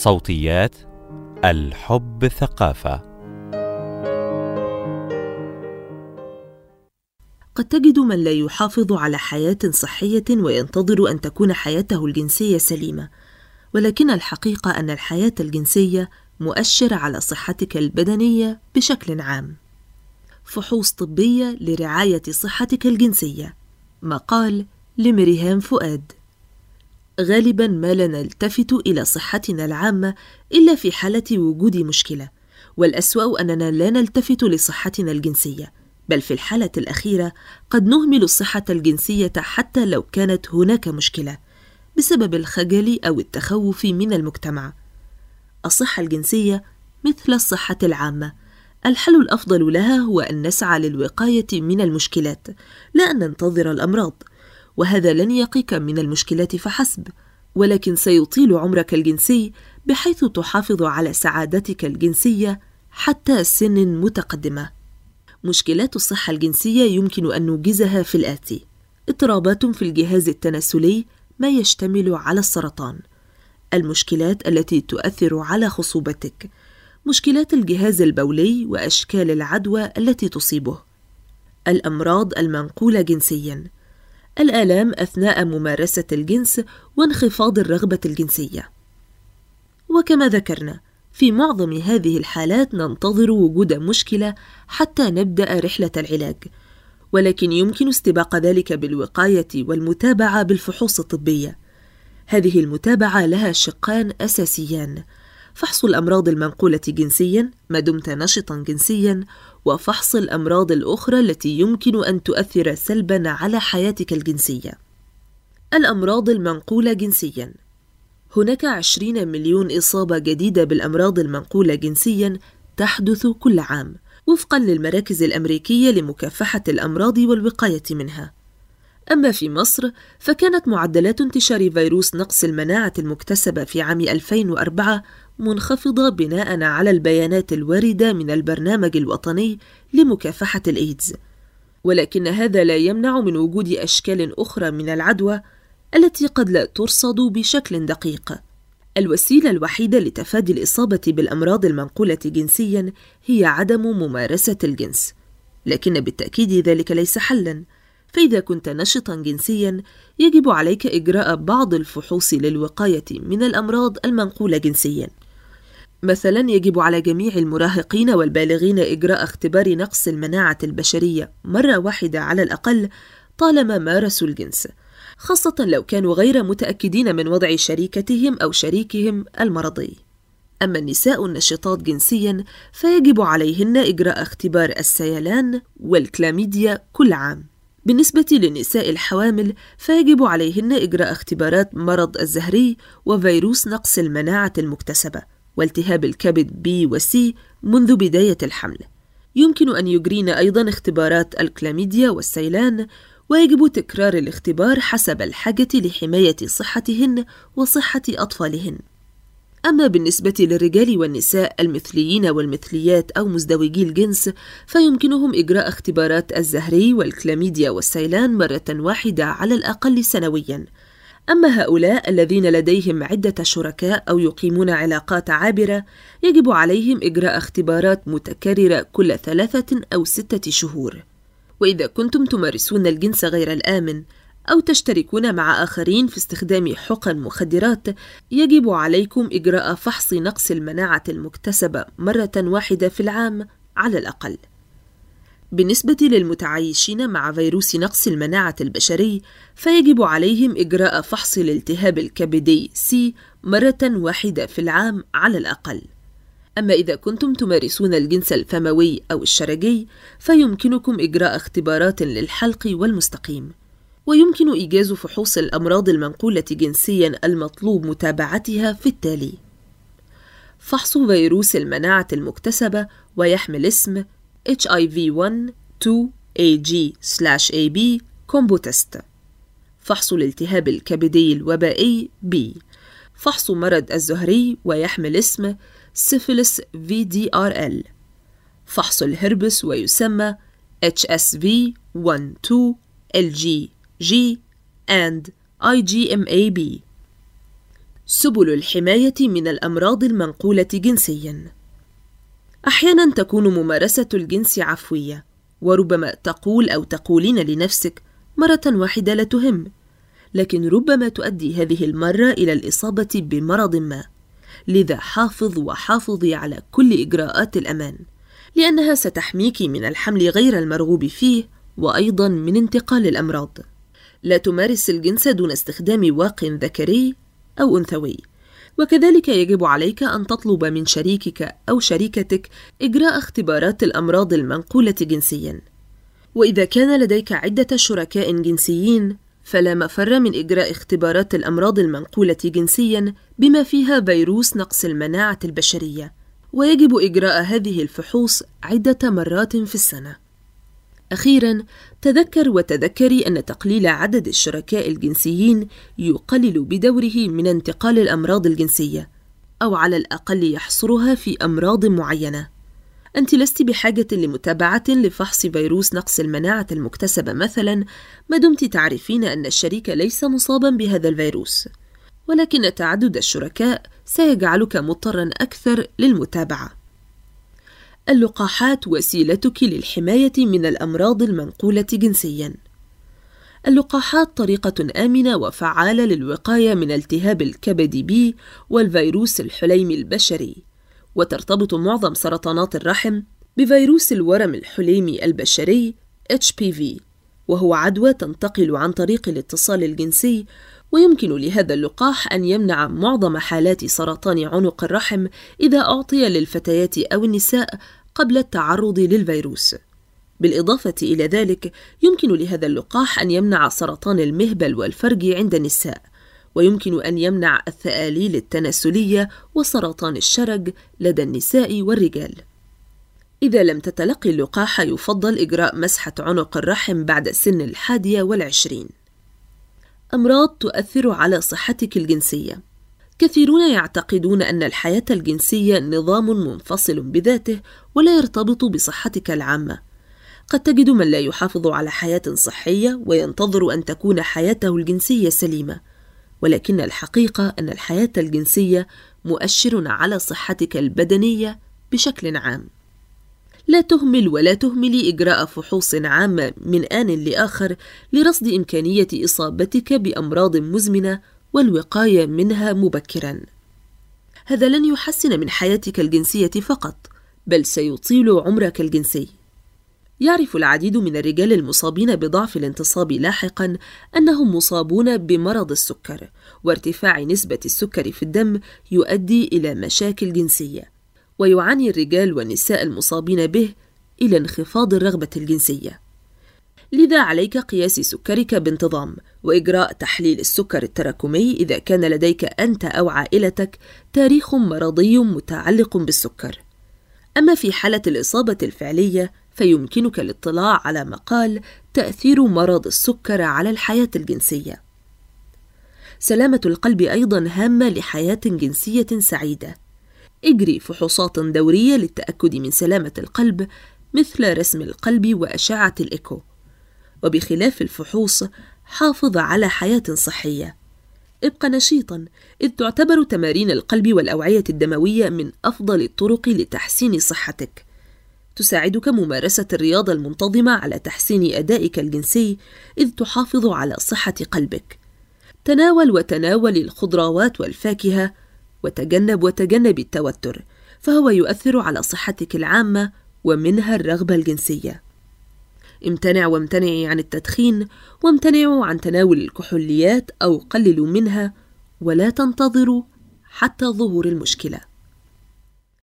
صوتيات الحب ثقافة قد تجد من لا يحافظ على حياة صحية وينتظر أن تكون حياته الجنسية سليمة، ولكن الحقيقة أن الحياة الجنسية مؤشر على صحتك البدنية بشكل عام. فحوص طبية لرعاية صحتك الجنسية. مقال لمريهام فؤاد. غالبا ما لا نلتفت إلى صحتنا العامة إلا في حالة وجود مشكلة، والأسوأ أننا لا نلتفت لصحتنا الجنسية. بل في الحالة الأخيرة قد نهمل الصحة الجنسية حتى لو كانت هناك مشكلة بسبب الخجل أو التخوف من المجتمع. الصحة الجنسية مثل الصحة العامة، الحل الأفضل لها هو أن نسعى للوقاية من المشكلات، لا أن ننتظر الأمراض، وهذا لن يقيك من المشكلات فحسب، ولكن سيطيل عمرك الجنسي بحيث تحافظ على سعادتك الجنسية حتى سن متقدمة. مشكلات الصحة الجنسية يمكن أن نوجزها في الآتي: اضطرابات في الجهاز التناسلي ما يشتمل على السرطان، المشكلات التي تؤثر على خصوبتك، مشكلات الجهاز البولي وأشكال العدوى التي تصيبه، الأمراض المنقولة جنسيًا، الآلام أثناء ممارسة الجنس وانخفاض الرغبة الجنسية. وكما ذكرنا، في معظم هذه الحالات ننتظر وجود مشكلة حتى نبدأ رحلة العلاج ولكن يمكن استباق ذلك بالوقاية والمتابعة بالفحوص الطبية هذه المتابعة لها شقان أساسيان فحص الأمراض المنقولة جنسيا ما دمت نشطا جنسيا وفحص الأمراض الأخرى التي يمكن أن تؤثر سلبا على حياتك الجنسية الأمراض المنقولة جنسيا هناك 20 مليون إصابة جديدة بالأمراض المنقولة جنسيًا تحدث كل عام، وفقًا للمراكز الأمريكية لمكافحة الأمراض والوقاية منها. أما في مصر فكانت معدلات انتشار فيروس نقص المناعة المكتسبة في عام 2004 منخفضة بناء على البيانات الواردة من البرنامج الوطني لمكافحة الإيدز. ولكن هذا لا يمنع من وجود أشكال أخرى من العدوى التي قد لا ترصد بشكل دقيق. الوسيلة الوحيدة لتفادي الإصابة بالأمراض المنقولة جنسيا هي عدم ممارسة الجنس. لكن بالتأكيد ذلك ليس حلا. فإذا كنت نشطا جنسيا يجب عليك إجراء بعض الفحوص للوقاية من الأمراض المنقولة جنسيا. مثلا يجب على جميع المراهقين والبالغين إجراء اختبار نقص المناعة البشرية مرة واحدة على الأقل طالما مارسوا الجنس خاصة لو كانوا غير متأكدين من وضع شريكتهم أو شريكهم المرضي. أما النساء النشطات جنسيا فيجب عليهن إجراء اختبار السيلان والكلاميديا كل عام. بالنسبة للنساء الحوامل فيجب عليهن إجراء اختبارات مرض الزهري وفيروس نقص المناعة المكتسبة والتهاب الكبد بي وسي منذ بداية الحمل. يمكن أن يجرين أيضا اختبارات الكلاميديا والسيلان ويجب تكرار الاختبار حسب الحاجة لحماية صحتهن وصحة أطفالهن. أما بالنسبة للرجال والنساء المثليين والمثليات أو مزدوجي الجنس فيمكنهم إجراء اختبارات الزهري والكلاميديا والسيلان مرة واحدة على الأقل سنوياً. أما هؤلاء الذين لديهم عدة شركاء أو يقيمون علاقات عابرة يجب عليهم إجراء اختبارات متكررة كل ثلاثة أو ستة شهور. وإذا كنتم تمارسون الجنس غير الآمن أو تشتركون مع آخرين في استخدام حقن مخدرات يجب عليكم إجراء فحص نقص المناعة المكتسبة مرة واحدة في العام على الأقل. بالنسبة للمتعايشين مع فيروس نقص المناعة البشري فيجب عليهم إجراء فحص الالتهاب الكبدي سي مرة واحدة في العام على الأقل. أما إذا كنتم تمارسون الجنس الفموي أو الشرجي فيمكنكم إجراء اختبارات للحلق والمستقيم ويمكن إيجاز فحوص الأمراض المنقولة جنسيا المطلوب متابعتها في التالي فحص فيروس المناعة المكتسبة ويحمل اسم HIV1 2 AG/AB combo test فحص الالتهاب الكبدي الوبائي B. فحص مرض الزهري ويحمل اسم syphilis VDRL فحص الهربس ويسمى HSV 1 2 IgG and IgMAB سبل الحماية من الأمراض المنقولة جنسياً. أحياناً تكون ممارسة الجنس عفوية، وربما تقول أو تقولين لنفسك: مرة واحدة لا تهم، لكن ربما تؤدي هذه المرة إلى الإصابة بمرض ما، لذا حافظ وحافظي على كل إجراءات الأمان، لأنها ستحميك من الحمل غير المرغوب فيه، وأيضاً من انتقال الأمراض. لا تمارس الجنس دون استخدام واق ذكري أو أنثوي وكذلك يجب عليك أن تطلب من شريكك أو شريكتك إجراء اختبارات الأمراض المنقولة جنسياً. وإذا كان لديك عدة شركاء جنسيين فلا مفر من إجراء اختبارات الأمراض المنقولة جنسياً بما فيها فيروس نقص المناعة البشرية. ويجب إجراء هذه الفحوص عدة مرات في السنة. أخيرا تذكر وتذكري أن تقليل عدد الشركاء الجنسيين يقلل بدوره من انتقال الأمراض الجنسية أو على الأقل يحصرها في أمراض معينة. أنت لست بحاجة لمتابعة لفحص فيروس نقص المناعة المكتسبة مثلا ما دمت تعرفين أن الشريك ليس مصابا بهذا الفيروس. ولكن تعدد الشركاء سيجعلك مضطرا أكثر للمتابعة. اللقاحات وسيلتك للحماية من الأمراض المنقولة جنسيًا. اللقاحات طريقة آمنة وفعالة للوقاية من التهاب الكبد بي والفيروس الحليمي البشري، وترتبط معظم سرطانات الرحم بفيروس الورم الحليمي البشري HPV، وهو عدوى تنتقل عن طريق الاتصال الجنسي ويمكن لهذا اللقاح أن يمنع معظم حالات سرطان عنق الرحم إذا أعطي للفتيات أو النساء قبل التعرض للفيروس. بالإضافة إلى ذلك، يمكن لهذا اللقاح أن يمنع سرطان المهبل والفرج عند النساء، ويمكن أن يمنع الثآليل التناسلية وسرطان الشرج لدى النساء والرجال. إذا لم تتلقي اللقاح يفضل إجراء مسحة عنق الرحم بعد سن الحادية والعشرين. أمراض تؤثر على صحتك الجنسية كثيرون يعتقدون أن الحياة الجنسية نظام منفصل بذاته ولا يرتبط بصحتك العامة. قد تجد من لا يحافظ على حياة صحية وينتظر أن تكون حياته الجنسية سليمة ولكن الحقيقة أن الحياة الجنسية مؤشر على صحتك البدنية بشكل عام. لا تهمل ولا تهملي إجراء فحوص عامة من آن لآخر لرصد إمكانية إصابتك بأمراض مزمنة والوقاية منها مبكرا. هذا لن يحسن من حياتك الجنسية فقط، بل سيطيل عمرك الجنسي. يعرف العديد من الرجال المصابين بضعف الانتصاب لاحقا أنهم مصابون بمرض السكر، وارتفاع نسبة السكر في الدم يؤدي إلى مشاكل جنسية. ويعاني الرجال والنساء المصابين به إلى انخفاض الرغبة الجنسية. لذا عليك قياس سكرك بانتظام وإجراء تحليل السكر التراكمي إذا كان لديك أنت أو عائلتك تاريخ مرضي متعلق بالسكر. أما في حالة الإصابة الفعلية فيمكنك الاطلاع على مقال تأثير مرض السكر على الحياة الجنسية. سلامة القلب أيضا هامة لحياة جنسية سعيدة. اجري فحوصات دورية للتأكد من سلامة القلب مثل رسم القلب وأشعة الإيكو وبخلاف الفحوص حافظ على حياة صحية. ابق نشيطا إذ تعتبر تمارين القلب والأوعية الدموية من أفضل الطرق لتحسين صحتك. تساعدك ممارسة الرياضة المنتظمة على تحسين أدائك الجنسي إذ تحافظ على صحة قلبك. تناول وتناول الخضروات والفاكهة وتجنب وتجنب التوتر فهو يؤثر على صحتك العامة ومنها الرغبة الجنسية. امتنع وامتنعي عن التدخين وامتنعوا عن تناول الكحوليات أو قللوا منها ولا تنتظروا حتى ظهور المشكلة.